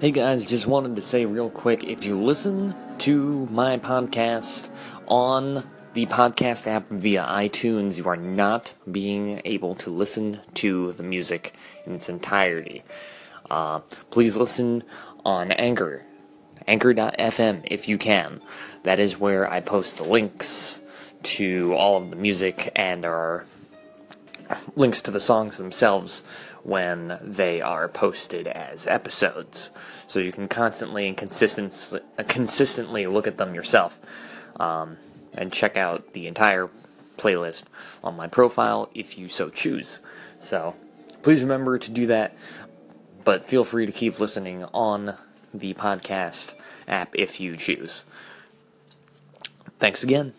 Hey guys, just wanted to say real quick if you listen to my podcast on the podcast app via iTunes, you are not being able to listen to the music in its entirety. Uh, please listen on Anchor, anchor.fm if you can. That is where I post the links to all of the music, and there are links to the songs themselves when they are posted as episodes. So you can constantly and consistently, consistently look at them yourself um, and check out the entire playlist on my profile if you so choose. So please remember to do that, but feel free to keep listening on the podcast app if you choose. Thanks again.